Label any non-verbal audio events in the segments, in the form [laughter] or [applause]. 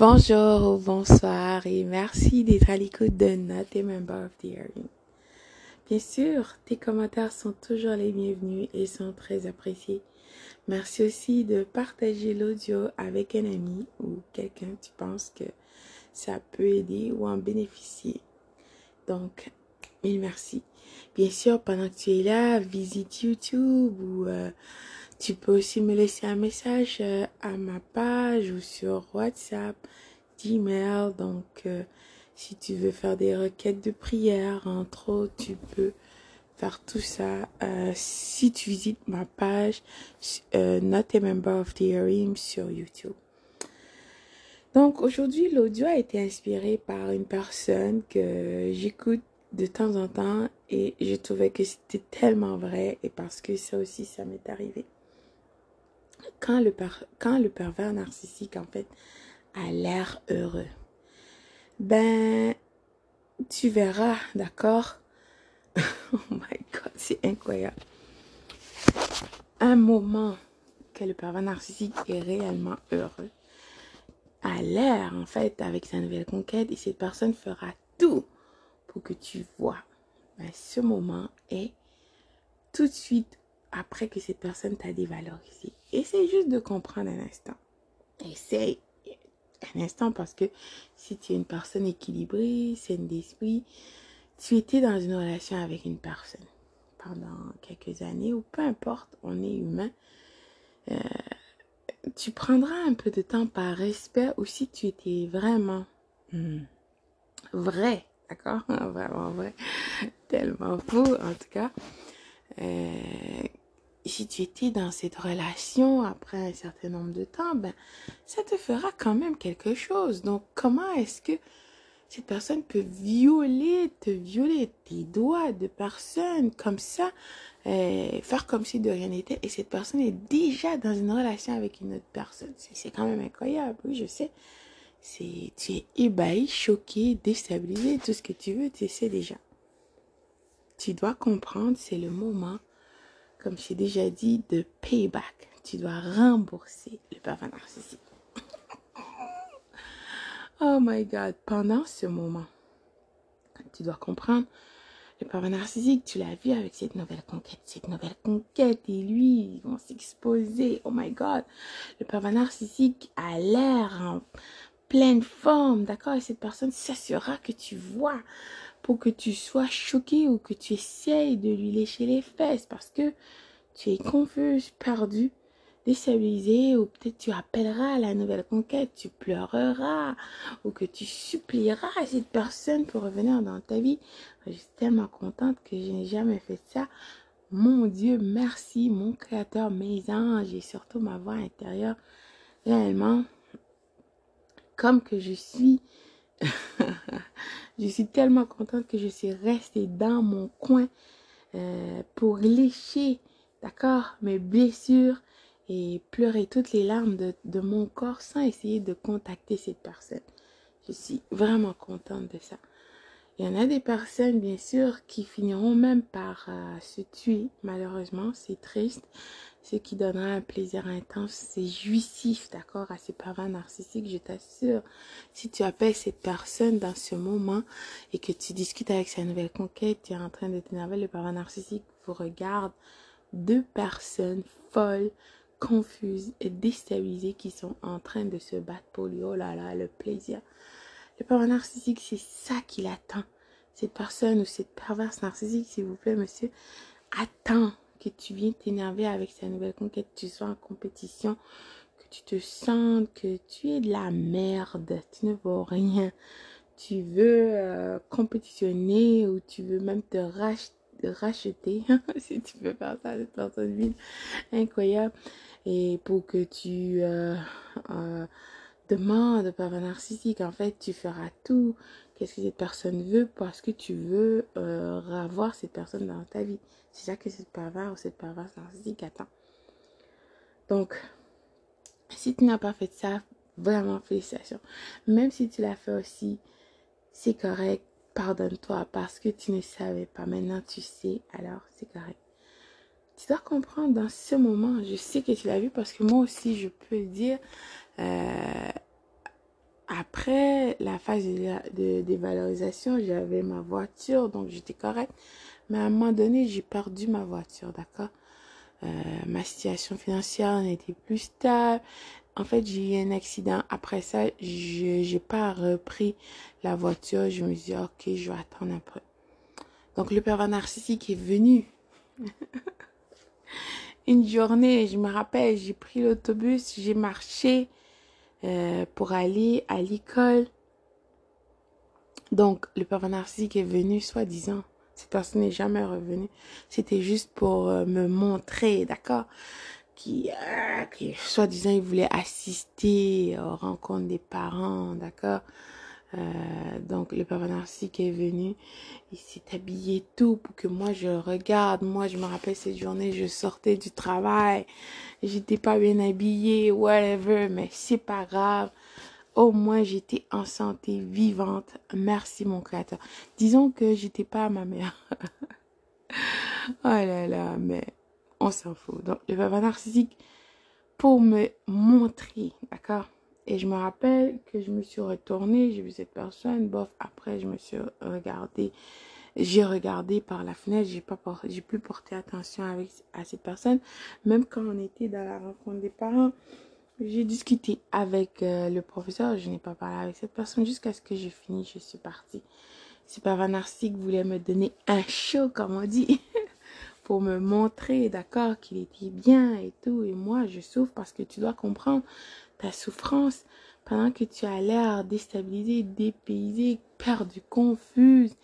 Bonjour, bonsoir et merci d'être à l'écoute de Not Member of the Hearing. Bien sûr, tes commentaires sont toujours les bienvenus et sont très appréciés. Merci aussi de partager l'audio avec un ami ou quelqu'un tu penses que ça peut aider ou en bénéficier. Donc, mille merci. Bien sûr, pendant que tu es là, visite YouTube ou euh, tu peux aussi me laisser un message euh, à ma page ou sur WhatsApp, Gmail. Donc, euh, si tu veux faire des requêtes de prière, entre autres, tu peux faire tout ça euh, si tu visites ma page Not a Member of the Hearing sur YouTube. Donc aujourd'hui, l'audio a été inspiré par une personne que j'écoute de temps en temps et je trouvais que c'était tellement vrai et parce que ça aussi, ça m'est arrivé. Quand le, le pervers narcissique, en fait, a l'air heureux, ben, tu verras, d'accord? [laughs] oh my god, c'est incroyable. Un moment que le pervers narcissique est réellement heureux, a l'air, en fait, avec sa nouvelle conquête, et cette personne fera tout pour que tu vois. Ben, ce moment est tout de suite après que cette personne t'a dévalorisé. Essaye juste de comprendre un instant. Essaye un instant parce que si tu es une personne équilibrée, saine d'esprit, tu étais dans une relation avec une personne pendant quelques années ou peu importe, on est humain. Euh, tu prendras un peu de temps par respect ou si tu étais vraiment hmm, vrai, d'accord? [laughs] Vraiment vrai, tellement fou en tout cas. Euh, si tu étais dans cette relation après un certain nombre de temps, ben, ça te fera quand même quelque chose. Donc, comment est-ce que cette personne peut violer, te violer tes doigts de personne comme ça, euh, faire comme si de rien n'était, et cette personne est déjà dans une relation avec une autre personne? C'est quand même incroyable, oui, je sais. C'est, tu es ébahi, choqué, déstabilisé, tout ce que tu veux, tu sais déjà. Tu dois comprendre, c'est le moment comme j'ai déjà dit, de payback. Tu dois rembourser le pervers narcissique. [laughs] oh my God. Pendant ce moment, tu dois comprendre, le pervers narcissique, tu l'as vu avec cette nouvelle conquête. Cette nouvelle conquête et lui, ils vont s'exposer. Oh my God. Le pervers narcissique a l'air en pleine forme, d'accord? Et cette personne s'assurera que tu vois pour que tu sois choqué ou que tu essayes de lui lécher les fesses parce que tu es confuse, perdu, déstabilisé ou peut-être tu appelleras à la nouvelle conquête, tu pleureras ou que tu supplieras à cette personne pour revenir dans ta vie. Je suis tellement contente que je n'ai jamais fait ça. Mon Dieu, merci, mon Créateur, mes anges et surtout ma voix intérieure. Réellement, comme que je suis [laughs] je suis tellement contente que je suis restée dans mon coin euh, pour lécher, d'accord, mes blessures et pleurer toutes les larmes de, mon corps sans essayer de contacter cette personne. Je suis vraiment contente de ça. Il y en a des personnes, bien sûr, qui finiront même par euh, se tuer, malheureusement, c'est triste ce qui donnera un plaisir intense, c'est jouissif, d'accord, à ce pervers narcissique, je t'assure. Si tu appelles cette personne dans ce moment et que tu discutes avec sa nouvelle conquête, tu es en train de t'énerver, le pervers narcissique vous regarde, deux personnes folles, confuses et déstabilisées qui sont en train de se battre pour lui. Oh là là, le plaisir. Le pervers narcissique, c'est ça qu'il attend. Cette personne ou cette perverse narcissique, s'il vous plaît, monsieur, attend que tu viens t'énerver avec sa nouvelle conquête, tu sois en compétition, que tu te sentes que tu es de la merde, tu ne vaux rien, tu veux euh, compétitionner ou tu veux même te racheter, [laughs] si tu peux faire ça, cette personne vide, incroyable, et pour que tu euh, euh, demandes par un narcissique, en fait, tu feras tout, qu'est-ce que cette personne veut parce que tu veux euh, avoir cette personne dans ta vie. C'est ça que cette pervers ou cette perverse narcissique attend. Donc, si tu n'as pas fait ça, vraiment félicitations. Même si tu l'as fait aussi, c'est correct. Pardonne-toi parce que tu ne savais pas. Maintenant, tu sais, alors c'est correct. Tu dois comprendre dans ce moment, je sais que tu l'as vu parce que moi aussi, je peux dire, euh, après la phase de, dévalorisation, j'avais ma voiture, donc j'étais correcte. Mais à un moment donné, j'ai perdu ma voiture, d'accord? Euh, Ma situation financière n'était plus stable. En fait, j'ai eu un accident. Après ça, je n'ai pas repris la voiture. Je me suis dit, ok, je vais attendre un peu. Donc, le pervers narcissique est venu. [laughs] Une journée, je me rappelle, j'ai pris l'autobus, j'ai marché euh, pour aller à l'école. Donc, le pervers narcissique est venu, soi-disant. Cette personne n'est jamais revenue. C'était juste pour euh, me montrer, d'accord qui, euh, qui soi-disant, il voulait assister aux rencontres des parents, d'accord euh, donc le papa narcissique est venu, il s'est habillé tout pour que moi je regarde. Moi je me rappelle cette journée, je sortais du travail, j'étais pas bien habillée, whatever, mais c'est pas grave. Au moins j'étais en santé vivante. Merci mon créateur. Disons que j'étais pas ma mère. [laughs] oh là là, mais on s'en fout. Donc le papa narcissique pour me montrer, d'accord? Et je me rappelle que je me suis retournée, j'ai vu cette personne, bof, après je me suis regardée, j'ai regardé par la fenêtre, j'ai pas j'ai plus porté attention avec, à cette personne. Même quand on était dans la rencontre des parents, j'ai discuté avec euh, le professeur, je n'ai pas parlé avec cette personne jusqu'à ce que j'ai fini, je suis partie. C'est pas narcissique voulait me donner un show, comme on dit, [laughs] pour me montrer, d'accord, qu'il était bien et tout. Et moi, je souffre parce que tu dois comprendre, ta souffrance pendant que tu as l'air déstabilisé, dépaysé, perdu, confuse.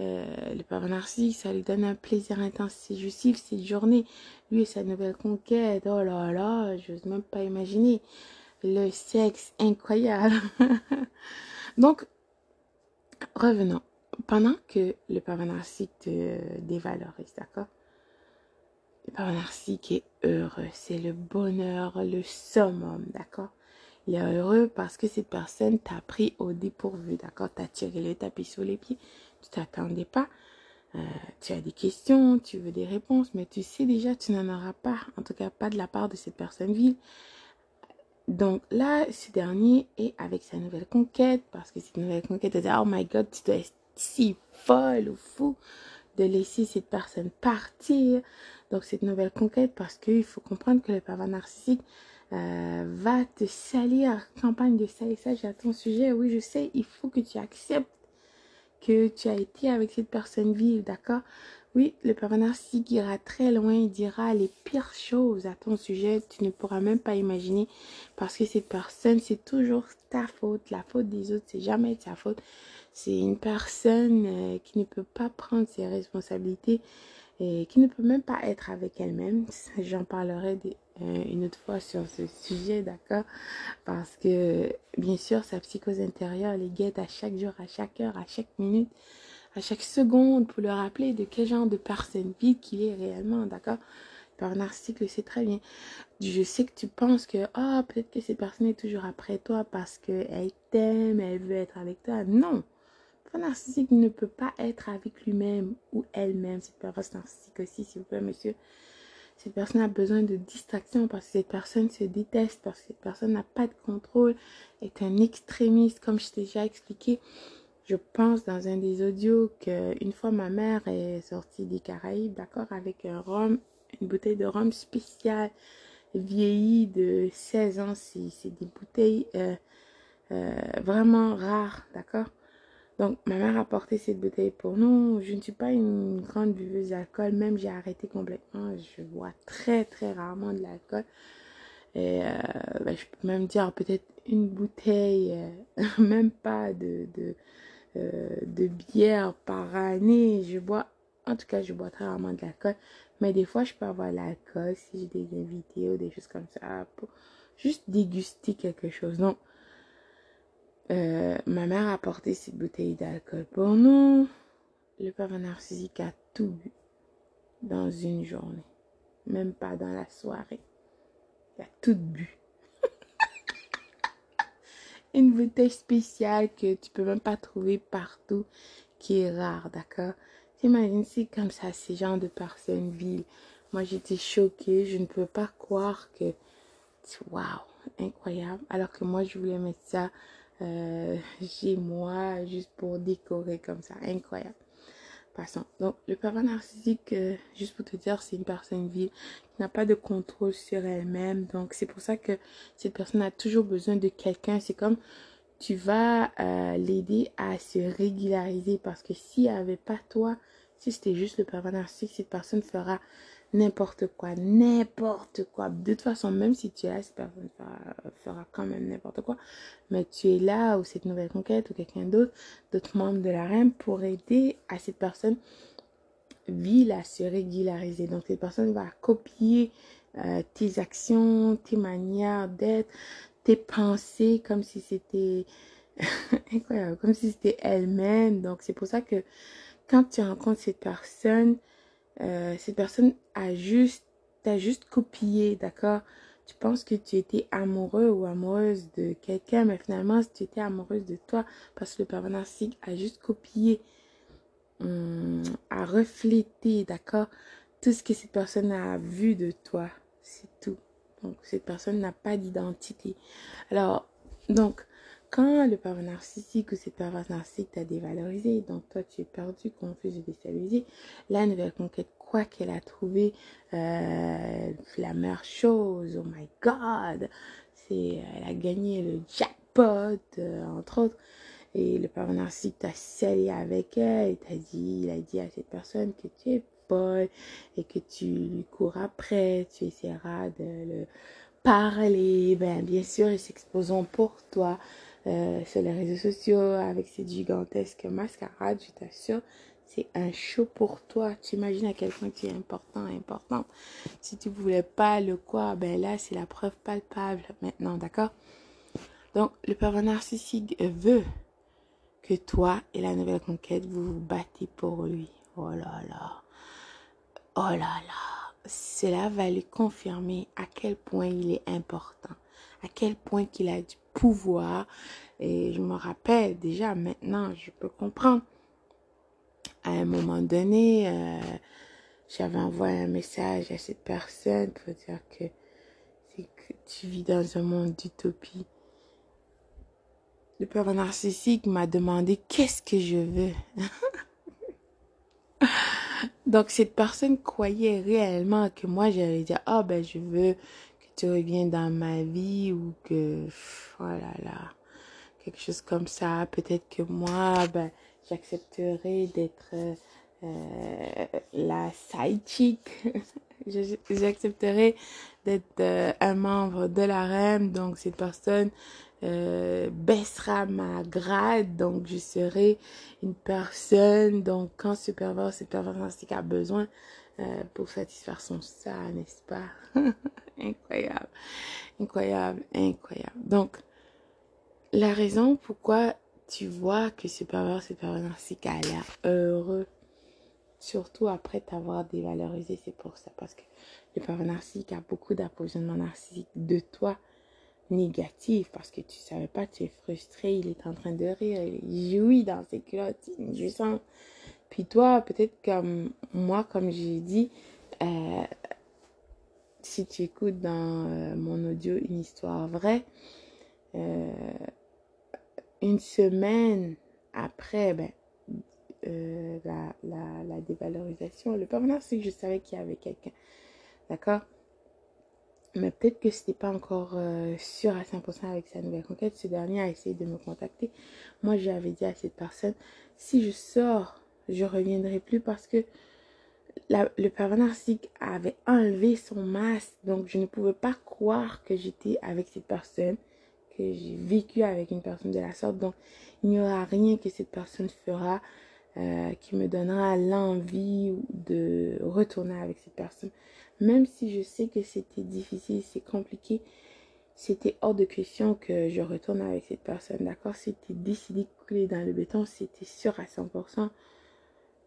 Euh, le narcissique, ça lui donne un plaisir intense. C'est juste cette journée. Lui et sa nouvelle conquête. Oh là là, j'ose même pas imaginer. Le sexe incroyable. [laughs] Donc, revenons. Pendant que le narcissique te dévalorise, d'accord? Le père narcissique est heureux. C'est le bonheur, le summum, d'accord? Il est heureux parce que cette personne t'a pris au dépourvu, d'accord? T'as tiré le tapis sur les pieds. Tu t'attendais pas. Euh, tu as des questions, tu veux des réponses, mais tu sais déjà, tu n'en auras pas. En tout cas, pas de la part de cette personne ville. Donc là, ce dernier est avec sa nouvelle conquête, parce que cette nouvelle conquête, elle dit, oh my god, tu dois être si folle ou fou de laisser cette personne partir. Donc cette nouvelle conquête, parce qu'il faut comprendre que le pervers narcissique euh, va te salir, campagne de salissage à ton sujet. Oui, je sais, il faut que tu acceptes que tu as été avec cette personne vive, d'accord? Oui, le pervers narcissique ira très loin, il dira les pires choses à ton sujet, tu ne pourras même pas imaginer, parce que cette personne, c'est toujours ta faute, la faute des autres, c'est jamais ta faute. C'est une personne euh, qui ne peut pas prendre ses responsabilités et qui ne peut même pas être avec elle-même. J'en parlerai euh, une autre fois sur ce sujet, d'accord? Parce que, bien sûr, sa psychose intérieure les guette à chaque jour, à chaque heure, à chaque minute, à chaque seconde pour le rappeler de quel genre de personne vide qu'il est réellement, d'accord? Par narcissique le sait très bien. Je sais que tu penses que oh, peut-être que cette personne est toujours après toi parce qu'elle t'aime, elle veut être avec toi. Non, un narcissique ne peut pas être avec lui-même ou elle-même. Cette personne narcissique aussi, s'il vous plaît, monsieur. Cette personne a besoin de distraction parce que cette personne se déteste, parce que cette personne n'a pas de contrôle, est un extrémiste, comme je t'ai déjà expliqué. Je pense dans un des audios qu'une fois ma mère est sortie des Caraïbes, d'accord, avec un rhum, une bouteille de rhum spéciale, vieillie de 16 ans. C'est des bouteilles euh, euh, vraiment rares, d'accord donc, ma mère a porté cette bouteille pour nous. Je ne suis pas une grande buveuse d'alcool. Même, j'ai arrêté complètement. Je bois très, très rarement de l'alcool. Et euh, ben, je peux même dire peut-être une bouteille, euh, [laughs] même pas de, de, euh, de bière par année. Je bois, en tout cas, je bois très rarement de l'alcool. Mais des fois, je peux avoir l'alcool si j'ai des invités ou des choses comme ça pour juste déguster quelque chose. Euh, ma mère a porté cette bouteille d'alcool pour nous. Le père narcissique a tout bu dans une journée, même pas dans la soirée. Il a tout bu. [laughs] une bouteille spéciale que tu peux même pas trouver partout, qui est rare, d'accord? T'imagines, c'est comme ça, ces gens de viles. Moi, j'étais choquée, je ne peux pas croire que... Waouh, incroyable. Alors que moi, je voulais mettre ça euh, chez moi juste pour décorer comme ça. Incroyable. Passons. Donc, le pervers narcissique, euh, juste pour te dire, c'est une personne vile qui n'a pas de contrôle sur elle-même. Donc, c'est pour ça que cette personne a toujours besoin de quelqu'un. C'est comme tu vas euh, l'aider à se régulariser parce que s'il n'y avait pas toi, si c'était juste le pervers narcissique, cette personne fera n'importe quoi, n'importe quoi. De toute façon, même si tu es là, cette personne fera, quand même n'importe quoi. Mais tu es là, ou cette nouvelle conquête, ou quelqu'un d'autre, d'autres membres de la reine, pour aider à cette personne ville à se régulariser. Donc, cette personne va copier euh, tes actions, tes manières d'être, tes pensées, comme si c'était [laughs] incroyable, comme si c'était elle-même. Donc, c'est pour ça que quand tu rencontres cette personne, euh, cette personne a juste, t'a juste copié, d'accord? Tu penses que tu étais amoureux ou amoureuse de quelqu'un, mais finalement, tu étais amoureuse de toi parce que le pervers narcissique a juste copié, hum, a reflété, d'accord? Tout ce que cette personne a vu de toi, c'est tout. Donc, cette personne n'a pas d'identité. Alors, donc, quand le pervers narcissique ou cette pervers narcissique t'a dévalorisé, donc toi tu es perdu, confus et déstabilisé, la nouvelle conquête, quoi qu'elle a trouvé, euh, la meilleure chose, oh my god, c'est, elle a gagné le jackpot, euh, entre autres, et le pervers narcissique t'a scellé avec elle, et t'a dit, il a dit à cette personne que tu es folle et que tu lui cours après, tu essaieras de le parler, ben bien sûr ils s'exposeront pour toi euh, sur les réseaux sociaux avec cette gigantesque mascarade, je t'assure, c'est un show pour toi. Tu imagines à quel point tu es important, important. Si tu voulais pas le quoi, ben là, c'est la preuve palpable maintenant, d'accord? Donc, le pervers narcissique veut que toi et la nouvelle conquête, vous vous battez pour lui. Oh là là. Oh là là. Cela va lui confirmer à quel point il est important, à quel point qu'il a du pouvoir. Et je me rappelle déjà maintenant, je peux comprendre. À un moment donné, euh, j'avais envoyé un message à cette personne pour dire que, que tu vis dans un monde d'utopie. Le père narcissique m'a demandé qu'est-ce que je veux? [laughs] Donc cette personne croyait réellement que moi j'allais dire ah ben je veux tu reviens dans ma vie ou que, oh là quelque chose comme ça. Peut-être que moi, ben, j'accepterai d'être euh, la side chick. [laughs] j'accepterai d'être euh, un membre de la REM. Donc, cette personne euh, baissera ma grade. Donc, je serai une personne. Donc, quand ce pervers, pervers a besoin euh, pour satisfaire son ça, n'est-ce pas? [laughs] incroyable, incroyable, incroyable. Donc, la raison pourquoi tu vois que ce pervers, ce pervers narcissique a l'air heureux, surtout après t'avoir dévalorisé, c'est pour ça. Parce que le pervers narcissique a beaucoup d'approvisionnement narcissique de toi négatif parce que tu savais pas, tu es frustré, il est en train de rire, il jouit dans ses culottes, je sens puis toi, peut-être comme moi, comme j'ai dit, euh, si tu écoutes dans euh, mon audio une histoire vraie, euh, une semaine après ben, la, la, dévalorisation, le permanent, c'est que je savais qu'il y avait quelqu'un. D'accord? Mais peut-être que ce n'était pas encore sûr à 100% avec sa nouvelle conquête. Ce dernier a essayé de me contacter. Moi, j'avais dit à cette personne, si je sors je reviendrai plus parce que le pervers avait enlevé son masque. Donc, je ne pouvais pas croire que j'étais avec cette personne, que j'ai vécu avec une personne de la sorte. Donc, il n'y aura rien que cette personne fera euh, qui me donnera l'envie de retourner avec cette personne. Même si je sais que c'était difficile, c'est compliqué, c'était hors de question que je retourne avec cette personne. D'accord? C'était décidé de couler dans le béton, c'était sûr à 100%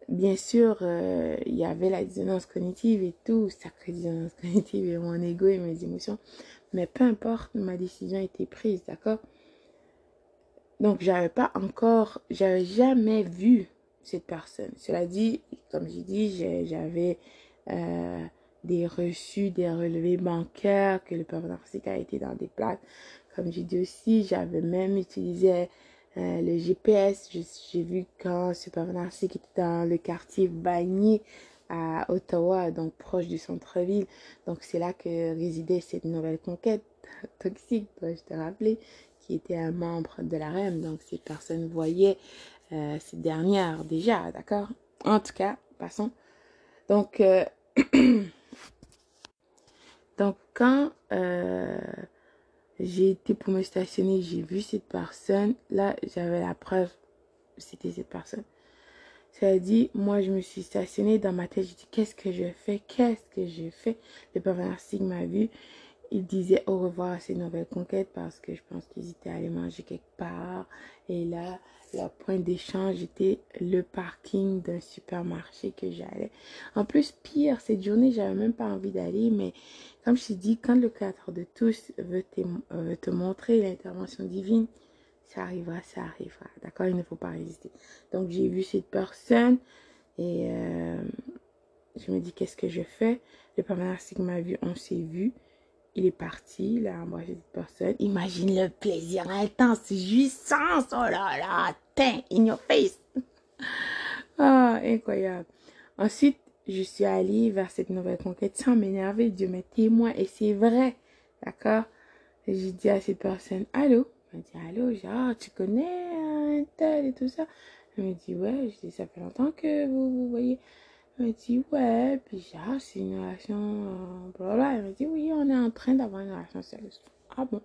bien sûr, euh, il y avait la dissonance cognitive et tout, sacrée dissonance [laughs] cognitive et mon ego et mes émotions. Mais peu importe, ma décision était prise, d'accord? Donc, j'avais pas encore, j'avais jamais vu cette personne. Cela dit, comme j'ai dit, j'avais euh, des reçus, des relevés bancaires, que le père narcissique a été dans des places Comme j'ai dit aussi, j'avais même utilisé euh, le GPS. J'ai vu quand Super Narcissique était dans le quartier Bagné à Ottawa, donc proche du centre-ville. Donc c'est là que résidait cette nouvelle conquête [laughs] toxique, dois-je te rappeler, qui était un membre de la REM. Donc cette personne voyait euh, cette dernière déjà, d'accord? En tout cas, passons. Donc, euh, [clears throat] donc quand euh, j'ai été pour me stationner, j'ai vu cette personne. Là, j'avais la preuve, c'était cette personne. Ça a dit, moi, je me suis stationnée dans ma tête. Je dis, qu'est-ce que je fais? Qu'est-ce que je fais? Le pervers m'a vu. Il disait au revoir à ses nouvelles conquêtes parce que je pense qu'ils étaient allés manger quelque part. Et là, leur point d'échange était le parking d'un supermarché que j'allais. En plus, pire, cette journée, j'avais même pas envie d'aller, mais comme je t'ai dit, quand le cadre de tous veut te, euh, te montrer l'intervention divine, ça arrivera, ça arrivera. D'accord? Il ne faut pas résister. Donc, j'ai vu cette personne et euh, je me dis, qu'est-ce que je fais? Le permanent m'a vu, on s'est vu. Il est parti, il a embrassé cette personne. Imagine le plaisir intense, jouissance. Oh là là, tain, in your face. [laughs] Ah, incroyable. Ensuite, je suis allée vers cette nouvelle conquête sans m'énerver. Dieu m'est témoin et c'est vrai. D'accord? J'ai dit à cette personne, allô? Elle me dit, allô, genre, tu connais un tel et tout ça? Elle me dit, ouais, je dis, ça fait longtemps que vous voyez. Elle me dit, ouais, puis ah, c'est une relation, euh. Elle me dit, oui, on est en train d'avoir une relation sérieuse. Ah bon?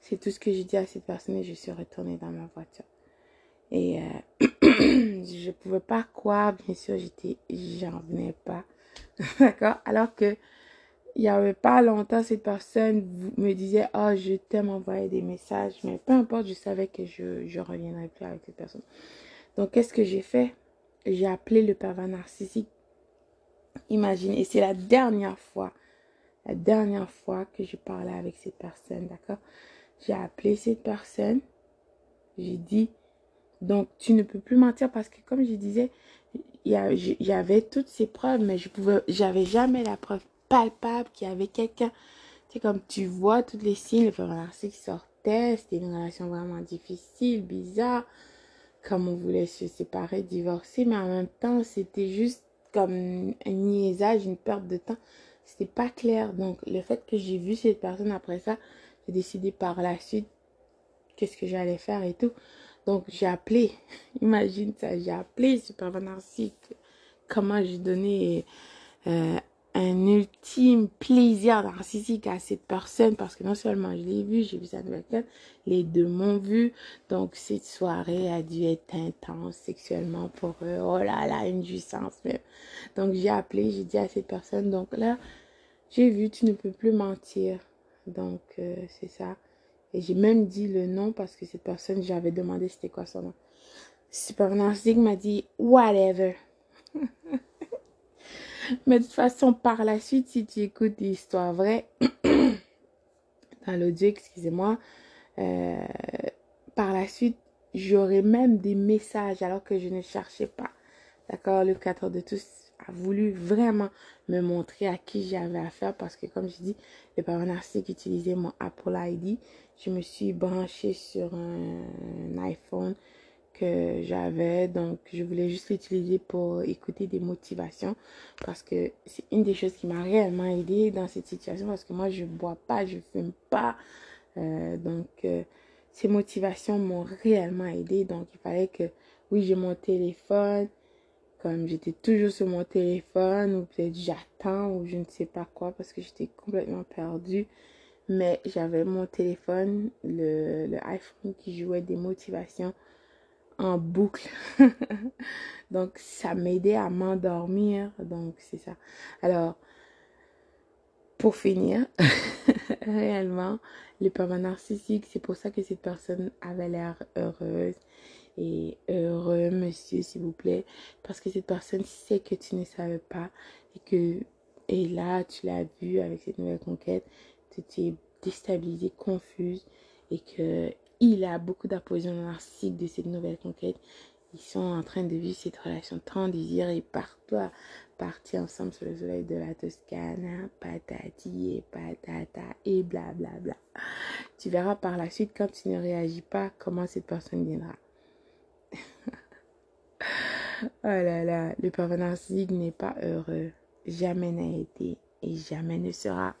C'est tout ce que j'ai dit à cette personne et je suis retournée dans ma voiture. Et euh, [clears throat] je pouvais pas croire, bien sûr, j'étais, j'en venais pas. [laughs] D'accord? Alors que il y avait pas longtemps, cette personne me disait, oh, je t'aime, envoyer des messages. Mais peu importe, je savais que je, je reviendrai plus avec cette personne. Donc, qu'est-ce que j'ai fait? J'ai appelé le pervers narcissique. Imagine, et c'est la dernière fois, la dernière fois que je parlais avec cette personne, d'accord? J'ai appelé cette personne, j'ai dit, donc tu ne peux plus mentir parce que comme je disais, il y, avait toutes ces preuves, mais je pouvais, j'avais jamais la preuve palpable qu'il y avait quelqu'un. C'est comme tu vois tous les signes, le pervers narcissique sortait, c'était une relation vraiment difficile, bizarre comme on voulait se séparer, divorcer, mais en même temps, c'était juste comme un niaisage, une perte de temps. C'était pas clair. Donc, le fait que j'ai vu cette personne après ça, j'ai décidé par la suite qu'est-ce que j'allais faire et tout. Donc, j'ai appelé, [laughs] imagine ça, j'ai appelé Super Narcissique. Comment j'ai donné euh, un ultime plaisir narcissique à cette personne parce que non seulement je l'ai vu, j'ai vu sa nouvelle les deux m'ont vu. Donc cette soirée a dû être intense sexuellement pour eux. Oh là là, une jouissance même. Donc j'ai appelé, j'ai dit à cette personne, donc là, j'ai vu, tu ne peux plus mentir. Donc euh, c'est ça. Et j'ai même dit le nom parce que cette personne, j'avais demandé c'était quoi son nom. Super Narcissique m'a dit whatever. [laughs] Mais de toute façon, par la suite, si tu écoutes l'histoire vraie, [clears throat] dans l'audio, excusez-moi, euh, par la suite, j'aurai même des messages alors que je ne cherchais pas. D'accord? Le 4 de tous a voulu vraiment me montrer à qui j'avais affaire parce que, comme je dis, les parents narcissiques utilisaient mon Apple ID. Je me suis branchée sur un iPhone que j'avais. Donc, je voulais juste l'utiliser pour écouter des motivations parce que c'est une des choses qui m'a réellement aidé dans cette situation parce que moi, je bois pas, je fume pas. Euh, donc, euh, ces motivations m'ont réellement aidé. Donc, il fallait que, oui, j'ai mon téléphone. Comme j'étais toujours sur mon téléphone, ou peut-être j'attends, ou je ne sais pas quoi, parce que j'étais complètement perdue. Mais j'avais mon téléphone, le, le iPhone qui jouait des motivations en boucle. [laughs] donc, ça m'aidait à m'endormir. Donc, c'est ça. Alors, pour finir, [laughs] réellement, les pervers narcissiques, c'est pour ça que cette personne avait l'air heureuse. Et heureux, monsieur, s'il vous plaît. Parce que cette personne sait que tu ne savais pas. Et que, et là, tu l'as vu avec cette nouvelle conquête. Tu t'es déstabilisée, confuse. Et que il a beaucoup d'apposition narcissique de cette nouvelle conquête. Ils sont en train de vivre cette relation tant désirée par toi, partir ensemble sur le soleil de la Toscane, patati et patata et blablabla. Bla, bla. Tu verras par la suite quand tu ne réagis pas comment cette personne viendra. [laughs] oh là là, le pervers narcissique n'est pas heureux, jamais n'a été et jamais ne sera.